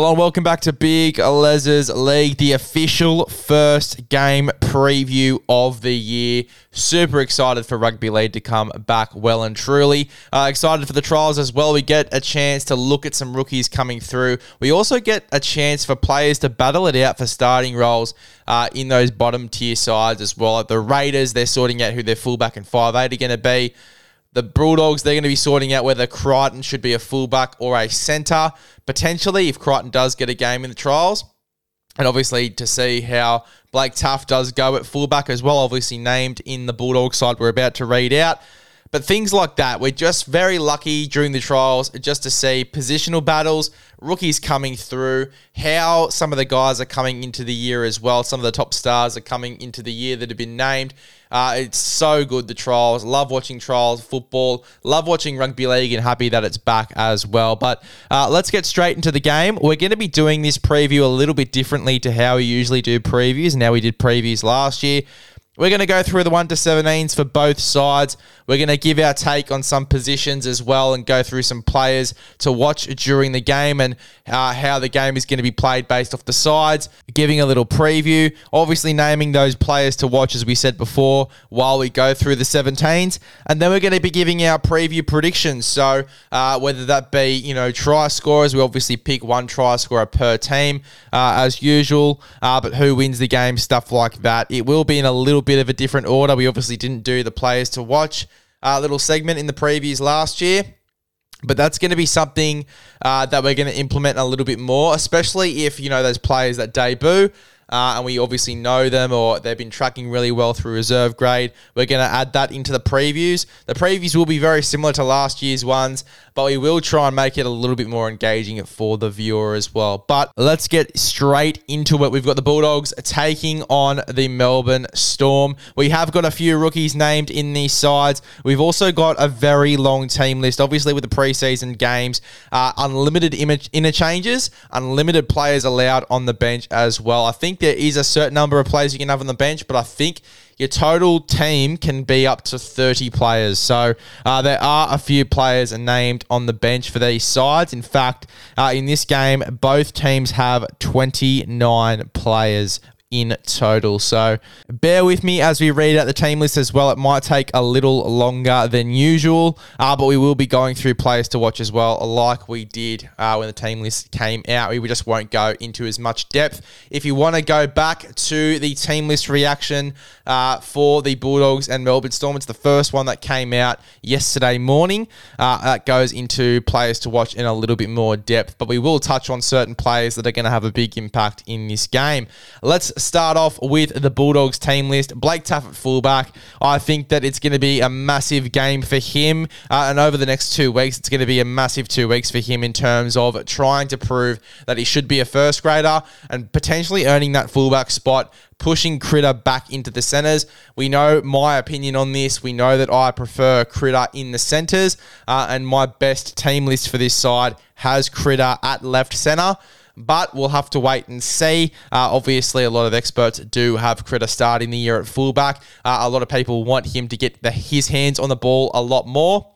Hello and welcome back to Big Les's League, the official first game preview of the year. Super excited for rugby league to come back well and truly. Uh, excited for the trials as well. We get a chance to look at some rookies coming through. We also get a chance for players to battle it out for starting roles uh, in those bottom tier sides as well. Like the Raiders, they're sorting out who their fullback and five eight are going to be. The Bulldogs, they're going to be sorting out whether Crichton should be a fullback or a centre, potentially, if Crichton does get a game in the trials. And obviously, to see how Blake Taaffe does go at fullback as well, obviously named in the Bulldog side we're about to read out. But things like that, we're just very lucky during the trials just to see positional battles, rookies coming through, how some of the guys are coming into the year as well. Some of the top stars are coming into the year that have been named. Uh, it's so good, the trials. Love watching trials football. Love watching rugby league and happy that it's back as well. But uh, let's get straight into the game. We're going to be doing this preview a little bit differently to how we usually do previews. Now we did previews last year. We're going to go through the 1 to 17s for both sides. We're going to give our take on some positions as well and go through some players to watch during the game and uh, how the game is going to be played based off the sides. Giving a little preview, obviously naming those players to watch as we said before while we go through the 17s. And then we're going to be giving our preview predictions. So uh, whether that be, you know, try scorers, we obviously pick one try scorer per team uh, as usual, uh, but who wins the game, stuff like that. It will be in a little bit bit of a different order. We obviously didn't do the players to watch uh, little segment in the previews last year. But that's going to be something uh, that we're going to implement a little bit more, especially if, you know, those players that debut uh, and we obviously know them or they've been tracking really well through reserve grade. We're going to add that into the previews. The previews will be very similar to last year's ones, but we will try and make it a little bit more engaging for the viewer as well. But let's get straight into it. We've got the Bulldogs taking on the Melbourne Storm. We have got a few rookies named in these sides. We've also got a very long team list, obviously with the preseason games, uh, unlimited image interchanges, unlimited players allowed on the bench as well. I think there is a certain number of players you can have on the bench, but I think your total team can be up to 30 players. So uh, there are a few players named on the bench for these sides. In fact, uh, in this game, both teams have 29 players in total. So bear with me as we read out the team list as well. It might take a little longer than usual, uh, but we will be going through players to watch as well, like we did uh, when the team list came out. We just won't go into as much depth. If you want to go back to the team list reaction uh, for the Bulldogs and Melbourne Storm, it's the first one that came out yesterday morning. Uh, that goes into players to watch in a little bit more depth, but we will touch on certain players that are going to have a big impact in this game. Let's start off with the Bulldogs team list. Blake Taaffe at fullback. I think that it's going to be a massive game for him. Uh, and over the next two weeks, it's going to be a massive two weeks for him in terms of trying to prove that he should be a first grader and potentially earning that fullback spot pushing Critter back into the centres. We know my opinion on this. We know that I prefer Critter in the centres, uh, and my best team list for this side has Critter at left centre but we'll have to wait and see. Uh, obviously, a lot of experts do have Critter starting the year at fullback. Uh, a lot of people want him to get the, his hands on the ball a lot more.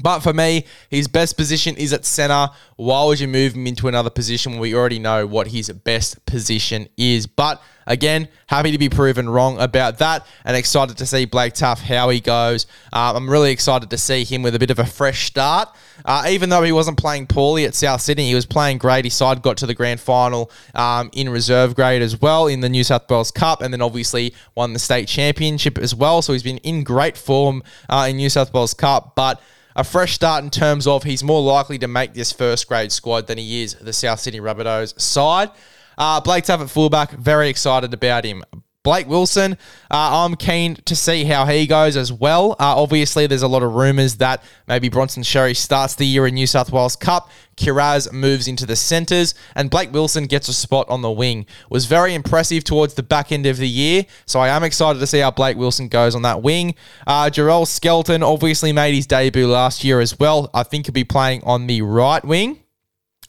But for me, his best position is at center. Why would you move him into another position when we already know what his best position is? But again, happy to be proven wrong about that and excited to see Blake Taaffe how he goes. Uh, I'm really excited to see him with a bit of a fresh start. Uh, even though he wasn't playing poorly at South Sydney, he was playing great. His side got to the grand final um, in reserve grade as well in the New South Wales Cup and then obviously won the state championship as well. So he's been in great form uh, in New South Wales Cup. But a fresh start in terms of he's more likely to make this first grade squad than he is the South Sydney Rabbitohs side. Uh, Blake Taaffe at fullback, very excited about him. Blake Wilson, uh, I'm keen to see how he goes as well. Uh, obviously, there's a lot of rumours that maybe Bronson Xerri starts the year in New South Wales Cup. Kiraz moves into the centres, and Blake Wilson gets a spot on the wing. Was very impressive towards the back end of the year, so I am excited to see how Blake Wilson goes on that wing. Uh, Jarrell Skelton obviously made his debut last year as well. I think he'll be playing on the right wing.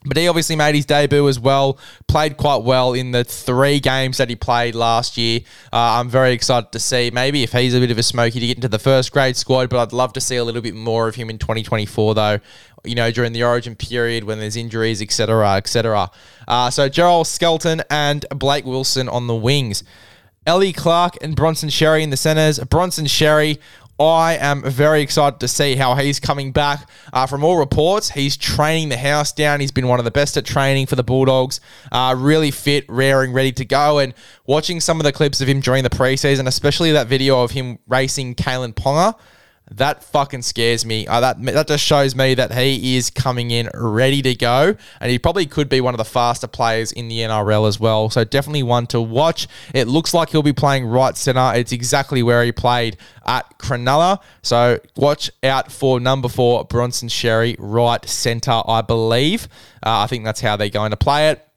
But he obviously made his debut as well, played quite well in the three games that he played last year. Uh, I'm very excited to see maybe if he's a bit of a smoky to get into the first grade squad, but I'd love to see a little bit more of him in 2024, though, you know, during the origin period when there's injuries, etc., etc. Uh, so Gerald Skelton and Blake Wilson on the wings. Ellie Clark and Bronson Xerri in the centres. Bronson Xerri I am very excited to see how he's coming back. Uh, from all reports, he's training the house down. He's been one of the best at training for the Bulldogs. Uh, really fit, raring, ready to go. And watching some of the clips of him during the preseason, especially that video of him racing Kalyn Ponga that fucking scares me. Uh, that that just shows me that he is coming in ready to go, and he probably could be one of the faster players in the NRL as well. So definitely one to watch. It looks like he'll be playing right center. It's exactly where he played at Cronulla. So watch out for number four Bronson Xerri, right center, I believe. Uh, I think that's how they're going to play it.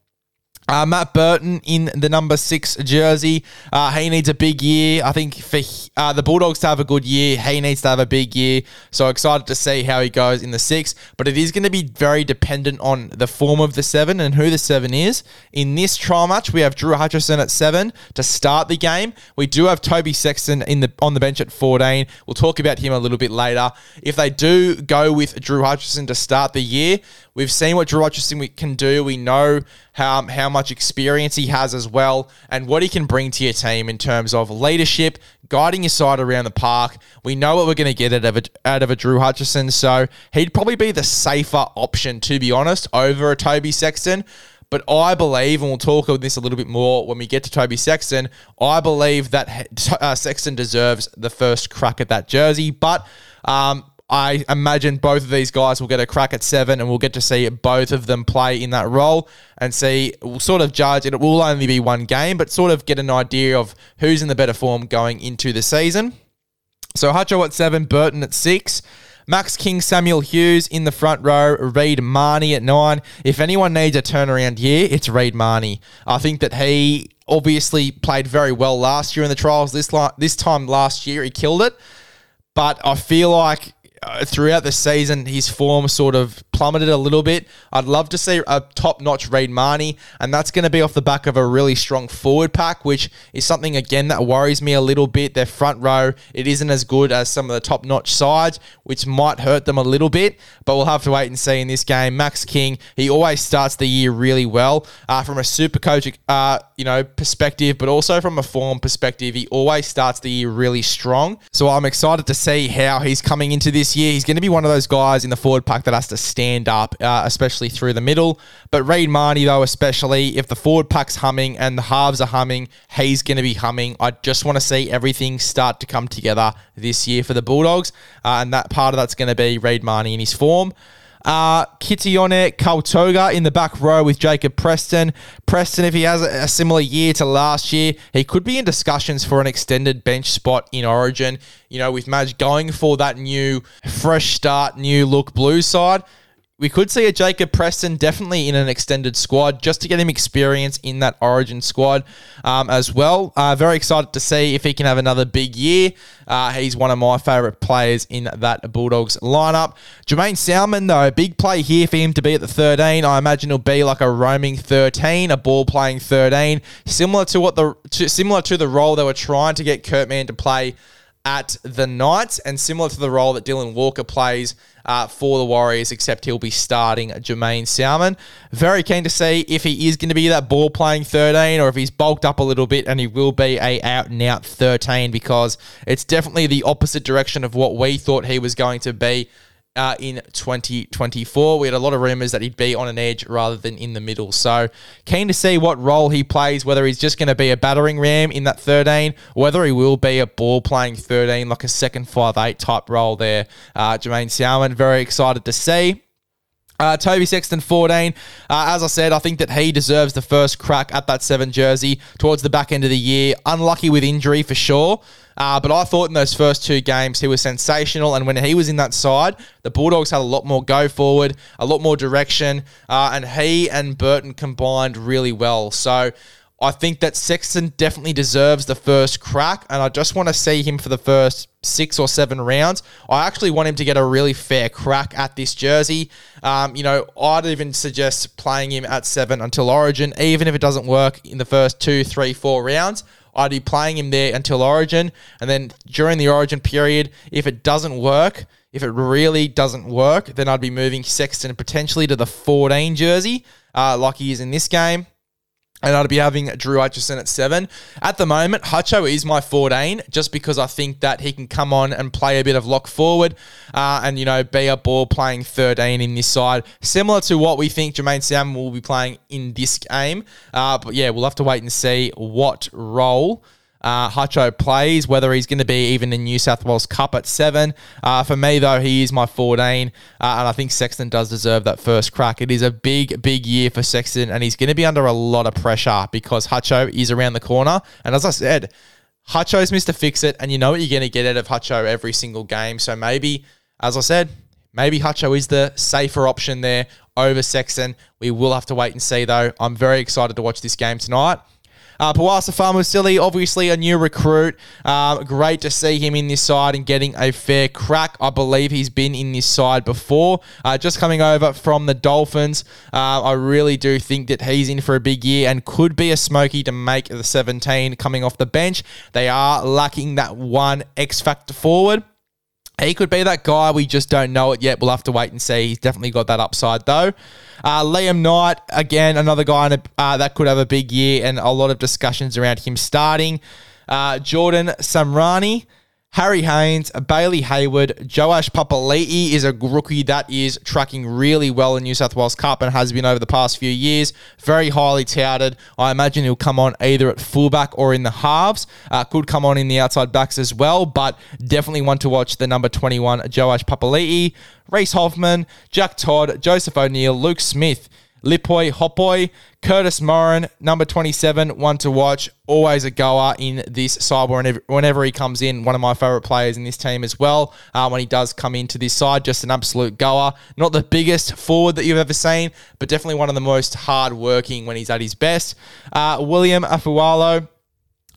Uh, Matt Burton in the number six jersey. Uh, he needs a big year. I think for uh, the Bulldogs to have a good year, he needs to have a big year. So excited to see how he goes in the six. But it is going to be very dependent on the form of the seven and who the seven is. In this trial match, we have Drew Hutchison at seven to start the game. We do have Toby Sexton in the on the bench at 14. We'll talk about him a little bit later. If they do go with Drew Hutchison to start the year, We've seen what Drew Hutchison can do. We know how, how much experience he has as well and what he can bring to your team in terms of leadership, guiding your side around the park. We know what we're going to get out of, a, out of a Drew Hutchison. So he'd probably be the safer option, to be honest, over a Toby Sexton. But I believe, and we'll talk about this a little bit more when we get to Toby Sexton, I believe that uh, Sexton deserves the first crack at that jersey. But um, I imagine both of these guys will get a crack at seven, and we'll get to see both of them play in that role and see. We'll sort of judge it. It will only be one game, but sort of get an idea of who's in the better form going into the season. So Hutcho at seven, Burton at six. Max King, Samuel Hughes in the front row, Reed Mahoney at nine. If anyone needs a turnaround year, it's Reed Mahoney. I think that he obviously played very well last year in the trials. This this time last year, he killed it. But I feel like uh, throughout the season, his form sort of plummeted a little bit. I'd love to see a top notch Reed Mahoney, and that's going to be off the back of a really strong forward pack, which is something, again, that worries me a little bit. Their front row, it isn't as good as some of the top notch sides, which might hurt them a little bit, but we'll have to wait and see in this game. Max King, he always starts the year really well uh, from a super coach, uh, you know, perspective, but also from a form perspective. He always starts the year really strong. So I'm excited to see how he's coming into this year. He's going to be one of those guys in the forward pack that has to stand up, uh, especially through the middle. But Reed Mahoney, though, especially if the forward pack's humming and the halves are humming, he's going to be humming. I just want to see everything start to come together this year for the Bulldogs, uh, and that part of that's going to be Reed Mahoney in his form. Uh, Kitione Kautoga in the back row with Jacob Preston. Preston, if he has a, a similar year to last year, he could be in discussions for an extended bench spot in Origin. You know, with Madge going for that new, fresh start, new look blue side we could see a Jacob Preston definitely in an extended squad just to get him experience in that Origin squad um, as well. Uh, very excited to see if he can have another big year. Uh, he's one of my favourite players in that Bulldogs lineup. Jaeman Salmon, though, big play here for him to be at the 13. I imagine he'll be like a roaming 13, a ball playing 13, similar to what the to, similar to the role they were trying to get Kurt Mann to play at the Knights, and similar to the role that Dylan Walker plays uh, for the Warriors, except he'll be starting Jaeman Salmon. Very keen to see if he is going to be that ball playing 13 or if he's bulked up a little bit and he will be a out and out 13 because it's definitely the opposite direction of what we thought he was going to be uh, in 2024. We had a lot of rumours that he'd be on an edge rather than in the middle. So keen to see what role he plays, whether he's just going to be a battering ram in that 13, whether he will be a ball playing 13, like a second 5'8 type role there. Uh, Jaeman Salmon, very excited to see. Uh, Toby Sexton, 14. Uh, as I said, I think that he deserves the first crack at that seven jersey towards the back end of the year. Unlucky with injury for sure. Uh, but I thought in those first two games he was sensational, and when he was in that side, the Bulldogs had a lot more go forward, a lot more direction, uh, and he and Burton combined really well. So I think that Sexton definitely deserves the first crack, and I just want to see him for the first six or seven rounds. I actually want him to get a really fair crack at this jersey. Um, you know, I'd even suggest playing him at seven until Origin, even if it doesn't work in the first two, three, four rounds. I'd be playing him there until Origin, and then during the Origin period, if it doesn't work, if it really doesn't work, then I'd be moving Sexton potentially to the 14 jersey, uh, like he is in this game. And I'd be having Drew Hutchison at seven. At the moment, Hutcho is my 14 just because I think that he can come on and play a bit of lock forward uh, and, you know, be a ball playing 13 in this side. Similar to what we think Jaeman Salmon will be playing in this game. Uh, but yeah, we'll have to wait and see what role uh, Hutcho plays, whether he's going to be even in New South Wales Cup at seven. Uh, for me, though, he is my 14, uh, and I think Sexton does deserve that first crack. It is a big, big year for Sexton, and he's going to be under a lot of pressure because Hutcho is around the corner. And as I said, Hutcho's Mr. Fix It, and you know what you're going to get out of Hutcho every single game. So maybe, as I said, maybe Hutcho is the safer option there over Sexton. We will have to wait and see, though. I'm very excited to watch this game tonight. Uh, Poasa Faamausili, obviously a new recruit. Um, great to see him in this side and getting a fair crack. I believe he's been in this side before. Uh, just coming over from the Dolphins, uh, I really do think that he's in for a big year and could be a smoky to make the 17 coming off the bench. They are lacking that one X factor forward. He could be that guy. We just don't know it yet. We'll have to wait and see. He's definitely got that upside, though. Uh, Liam Knight, again, another guy a, uh, that could have a big year and a lot of discussions around him starting. Uh, Jordan Samrani. Harry Haynes, Bailey Hayward, Joash Papali'i is a rookie that is tracking really well in New South Wales Cup and has been over the past few years. Very highly touted. I imagine he'll come on either at fullback or in the halves. Uh, could come on in the outside backs as well, but definitely want to watch the number 21, Joash Papali'i, Reese Hoffman, Jack Todd, Joseph O'Neill, Luke Smith. Lipoi Hopoi, Curtis Moran, number 27, one to watch. Always a goer in this side whenever, whenever he comes in. One of my favourite players in this team as well. Uh, when he does come into this side, just an absolute goer. Not the biggest forward that you've ever seen, but definitely one of the most hard working when he's at his best. Uh, William Afualo.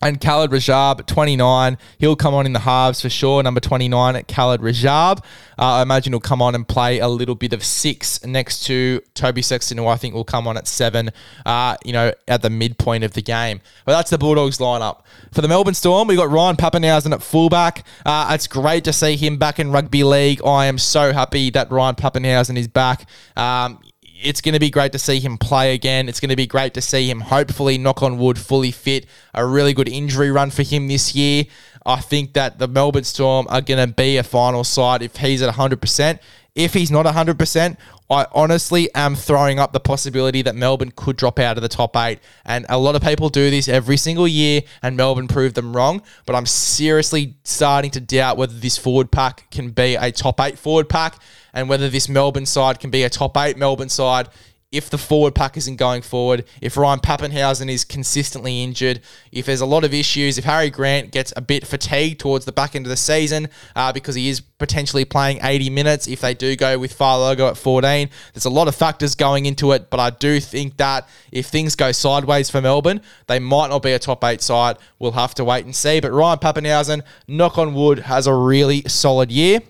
And Khaled Rajab, 29. He'll come on in the halves for sure. Number 29 at Khaled Rajab. Uh, I imagine he'll come on and play a little bit of six next to Toby Sexton, who I think will come on at seven, uh, you know, at the midpoint of the game. But that's the Bulldogs lineup. For the Melbourne Storm, we've got Ryan Papenhuyzen at fullback. Uh, it's great to see him back in rugby league. I am so happy that Ryan Papenhuyzen is back. Um, it's going to be great to see him play again. It's going to be great to see him, hopefully, knock on wood, fully fit. A really good injury run for him this year. I think that the Melbourne Storm are going to be a final side if he's at 100%. If he's not 100%, I honestly am throwing up the possibility that Melbourne could drop out of the top eight. And a lot of people do this every single year, and Melbourne proved them wrong. But I'm seriously starting to doubt whether this forward pack can be a top eight forward pack and whether this Melbourne side can be a top eight Melbourne side if the forward pack isn't going forward, if Ryan Papenhuyzen is consistently injured, if there's a lot of issues, if Harry Grant gets a bit fatigued towards the back end of the season uh, because he is potentially playing 80 minutes, if they do go with Fa'alogo at 14, there's a lot of factors going into it, but I do think that if things go sideways for Melbourne, they might not be a top eight side. We'll have to wait and see. But Ryan Papenhuyzen, knock on wood, has a really solid year.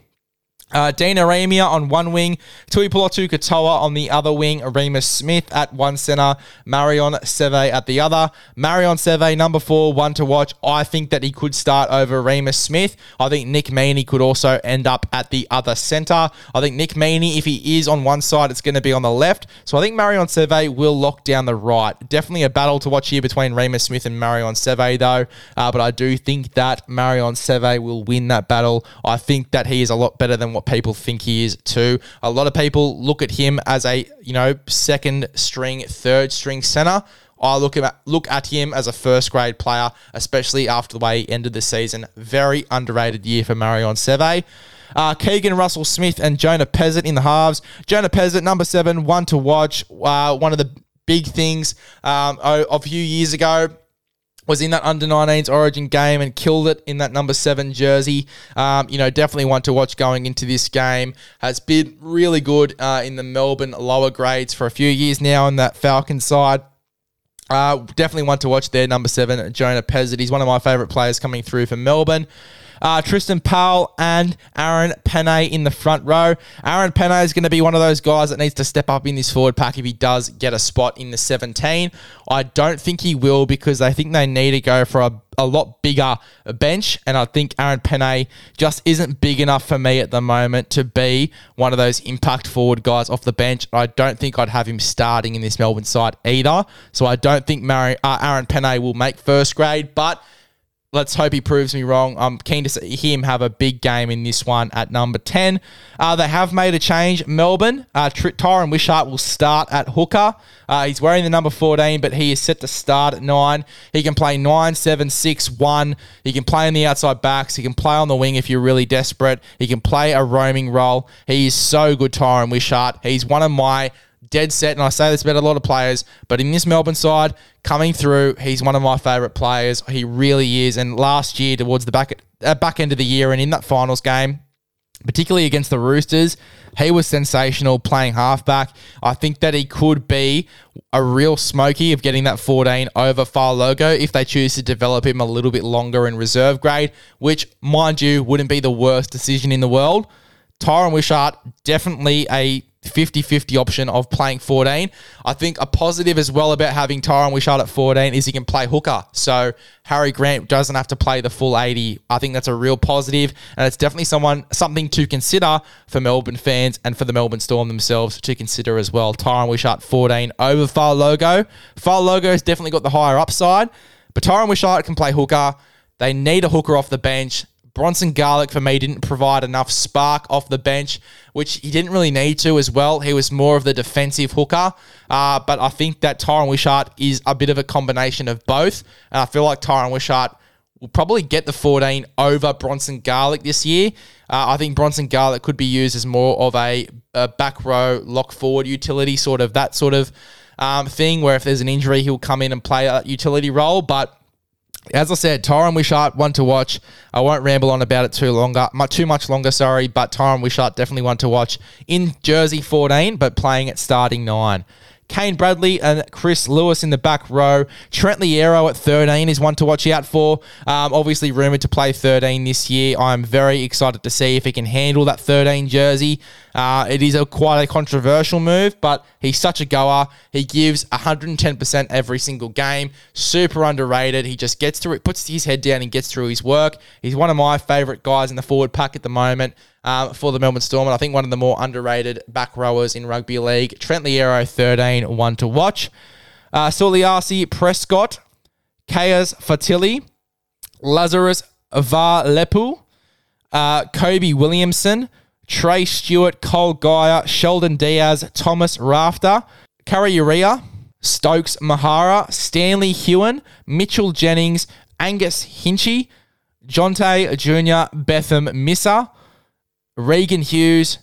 Uh, Dean Ieremia on one wing, Tuipulotu Katoa on the other wing, Reimis Smith at one centre, Marion Seve at the other. Marion Seve, number four, one to watch. I think that he could start over Reimis Smith. I think Nick Meaney could also end up at the other centre. I think Nick Meaney, if he is on one side, it's going to be on the left. So I think Marion Seve will lock down the right. Definitely a battle to watch here between Reimis Smith and Marion Seve, though. Uh, but I do think that Marion Seve will win that battle. I think that he is a lot better than what people think he is too. A lot of people look at him as a, you know, second string, third string center. I look at look at him as a first grade player, especially after the way he ended the season. Very underrated year for Marion Seve. Uh, Keegan Russell Smith and Jonah Pezet in the halves. Jonah Pezet, number seven, one to watch. Uh, one of the big things um, of a few years ago was in that under 19s origin game and killed it in that number seven jersey. Um, you know, definitely one to watch going into this game. Has been really good uh, in the Melbourne lower grades for a few years now on that Falcon side. Uh, definitely one to watch there, number seven, Jonah Pezet. He's one of my favourite players coming through for Melbourne. Uh, Tristan Powell and Aaron Pene in the front row. Aaron Pene is going to be one of those guys that needs to step up in this forward pack if he does get a spot in the 17. I don't think he will because I think they need to go for a a lot bigger bench, and I think Aaron Pene just isn't big enough for me at the moment to be one of those impact forward guys off the bench. I don't think I'd have him starting in this Melbourne side either. So I don't think Mary, uh, Aaron Pene will make first grade, but Let's hope he proves me wrong. I'm keen to see him have a big game in this one at number 10. Uh, they have made a change. Melbourne, uh, Tyran Wishart will start at hooker. Uh, he's wearing the number 14, but he is set to start at 9. He can play 9, 7, 6, 1. He can play on the outside backs. He can play on the wing if you're really desperate. He can play a roaming role. He is so good, Tyran Wishart. He's one of my dead set, and I say this about a lot of players, but in this Melbourne side, coming through, he's one of my favourite players. He really is. And last year, towards the back uh, back end of the year, and in that finals game, particularly against the Roosters, he was sensational playing halfback. I think that he could be a real smoky of getting that 14 over Fa'alogo if they choose to develop him a little bit longer in reserve grade, which, mind you, wouldn't be the worst decision in the world. Tyran Wishart, definitely a 50 50 option of playing 14. I think a positive as well about having Tyran Wishart at 14 is he can play hooker. So Harry Grant doesn't have to play the full 80. I think that's a real positive, and it's definitely someone something to consider for Melbourne fans and for the Melbourne Storm themselves to consider as well. Tyran Wishart 14 over Fa'alogo. Far Logo has definitely got the higher upside, but Tyran Wishart can play hooker. They need a hooker off the bench. Bronson Garlick for me didn't provide enough spark off the bench, which he didn't really need to as well. He was more of the defensive hooker, uh, but I think that Tyran Wishart is a bit of a combination of both, and I feel like Tyran Wishart will probably get the 14 over Bronson Garlick this year. Uh, I think Bronson Garlick could be used as more of a, a back row lock forward utility, sort of that sort of um, thing, where if there's an injury, he'll come in and play a utility role, but as I said, Tyran Wishart, one to watch. I won't ramble on about it too longer, too much longer, sorry, but Tyran Wishart definitely one to watch in Jersey 14, but playing at starting nine. Kane Bradley and Chris Lewis in the back row. Trent Loiero at 13 is one to watch out for. Um, obviously, rumoured to play 13 this year. I'm very excited to see if he can handle that 13 jersey. Uh, it is a quite a controversial move, but he's such a goer. He gives 110% every single game. Super underrated. He just gets through it, puts his head down and gets through his work. He's one of my favourite guys in the forward pack at the moment um, for the Melbourne Storm. And I think one of the more underrated back rowers in rugby league. Trent Loiero, 13, one to watch. Uh, Suliasi Prescott, Kayas Fatili, Lazarus Vaalepu, uh, Kobe Williamson, Trey Stewart, Cole Geyer, Sheldon Diaz, Thomas Rafter, Curry Urea, Stokes Mahara, Stanley Hewen, Mitchell Jennings, Angus Hinchy, Jonte Jr., Betham Missa, Regan Hughes,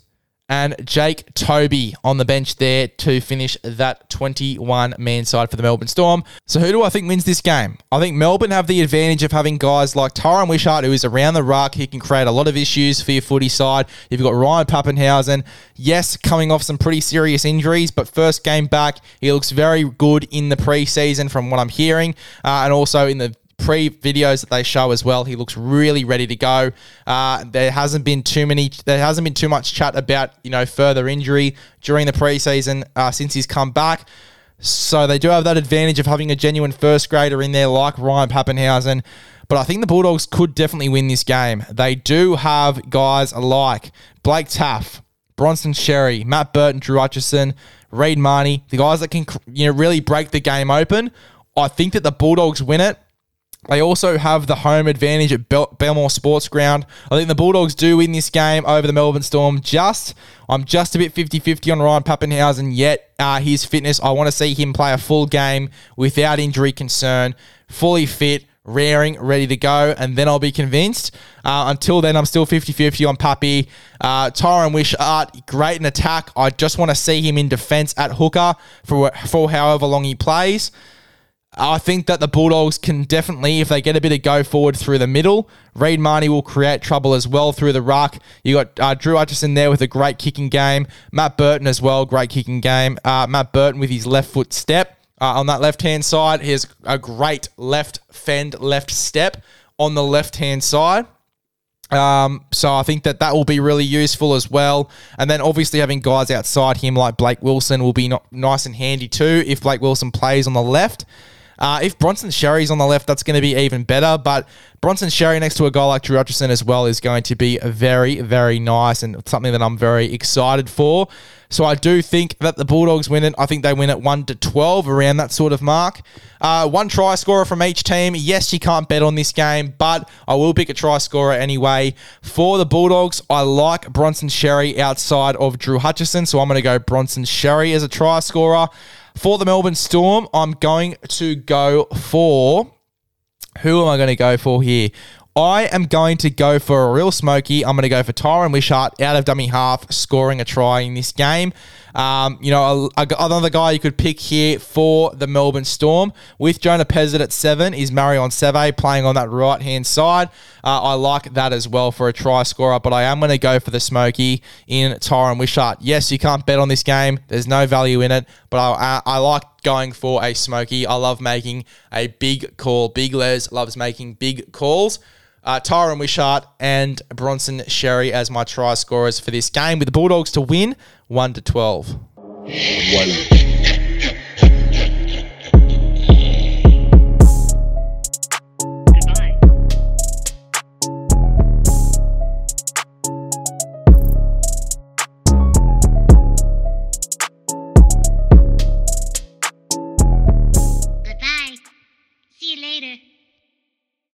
and Jake Toby on the bench there to finish that 21 man side for the Melbourne Storm. So, who do I think wins this game? I think Melbourne have the advantage of having guys like Tyran Wishart, who is around the ruck. He can create a lot of issues for your footy side. You've got Ryan Papenhuyzen, yes, coming off some pretty serious injuries, but first game back, he looks very good in the preseason from what I'm hearing, uh, and also in the pre videos that they show as well. He looks really ready to go. Uh, there hasn't been too many. There hasn't been too much chat about you know further injury during the preseason uh, since he's come back. So they do have that advantage of having a genuine first grader in there like Ryan Papenhuyzen. But I think the Bulldogs could definitely win this game. They do have guys like Blake Taaffe, Bronson Xerri, Matt Burton, Drew Hutchison, Reed Mahoney, the guys that can you know really break the game open. I think that the Bulldogs win it. They also have the home advantage at Bel- Belmore Sports Ground. I think the Bulldogs do win this game over the Melbourne Storm. Just, I'm just a bit 50 50 on Ryan Papenhuyzen, yet uh, his fitness, I want to see him play a full game without injury concern, fully fit, raring, ready to go, and then I'll be convinced. Uh, until then, I'm still 50 50 on Pappy. Uh, Tyran Wishart, great in attack. I just want to see him in defence at hooker for, for however long he plays. I think that the Bulldogs can definitely, if they get a bit of go forward through the middle, Reed Mahoney will create trouble as well through the ruck. You got uh, Drew Hutchison there with a great kicking game. Matt Burton as well, great kicking game. Uh, Matt Burton with his left foot step uh, on that left hand side. He has a great left fend, left step on the left hand side. Um, so I think that that will be really useful as well. And then obviously having guys outside him like Blake Wilson will be not, nice and handy too if Blake Wilson plays on the left. Uh, if Bronson Xerri's on the left, that's going to be even better. But Bronson Xerri next to a guy like Drew Hutchison as well is going to be very, very nice and something that I'm very excited for. So I do think that the Bulldogs win it. I think they win at 1 to 12, around that sort of mark. Uh, one try scorer from each team. Yes, you can't bet on this game, but I will pick a try scorer anyway. For the Bulldogs, I like Bronson Xerri outside of Drew Hutchison, so I'm going to go Bronson Xerri as a try scorer. For the Melbourne Storm, I'm going to go for. Who am I going to go for here? I am going to go for a real smoky. I'm going to go for Tyran Wishart out of dummy half, scoring a try in this game. Um, you know, a, a, another guy you could pick here for the Melbourne Storm with Jonah Pezet at seven is Marion Seve playing on that right hand side. Uh, I like that as well for a try scorer, but I am going to go for the smoky in Tyran Wishart. Yes, you can't bet on this game. There's no value in it, but I, I, I like going for a smoky. I love making a big call. Big Les loves making big calls uh, Tyran Wishart and Bronson Xerri as my try scorers for this game, with the Bulldogs to win 1 to 12. One.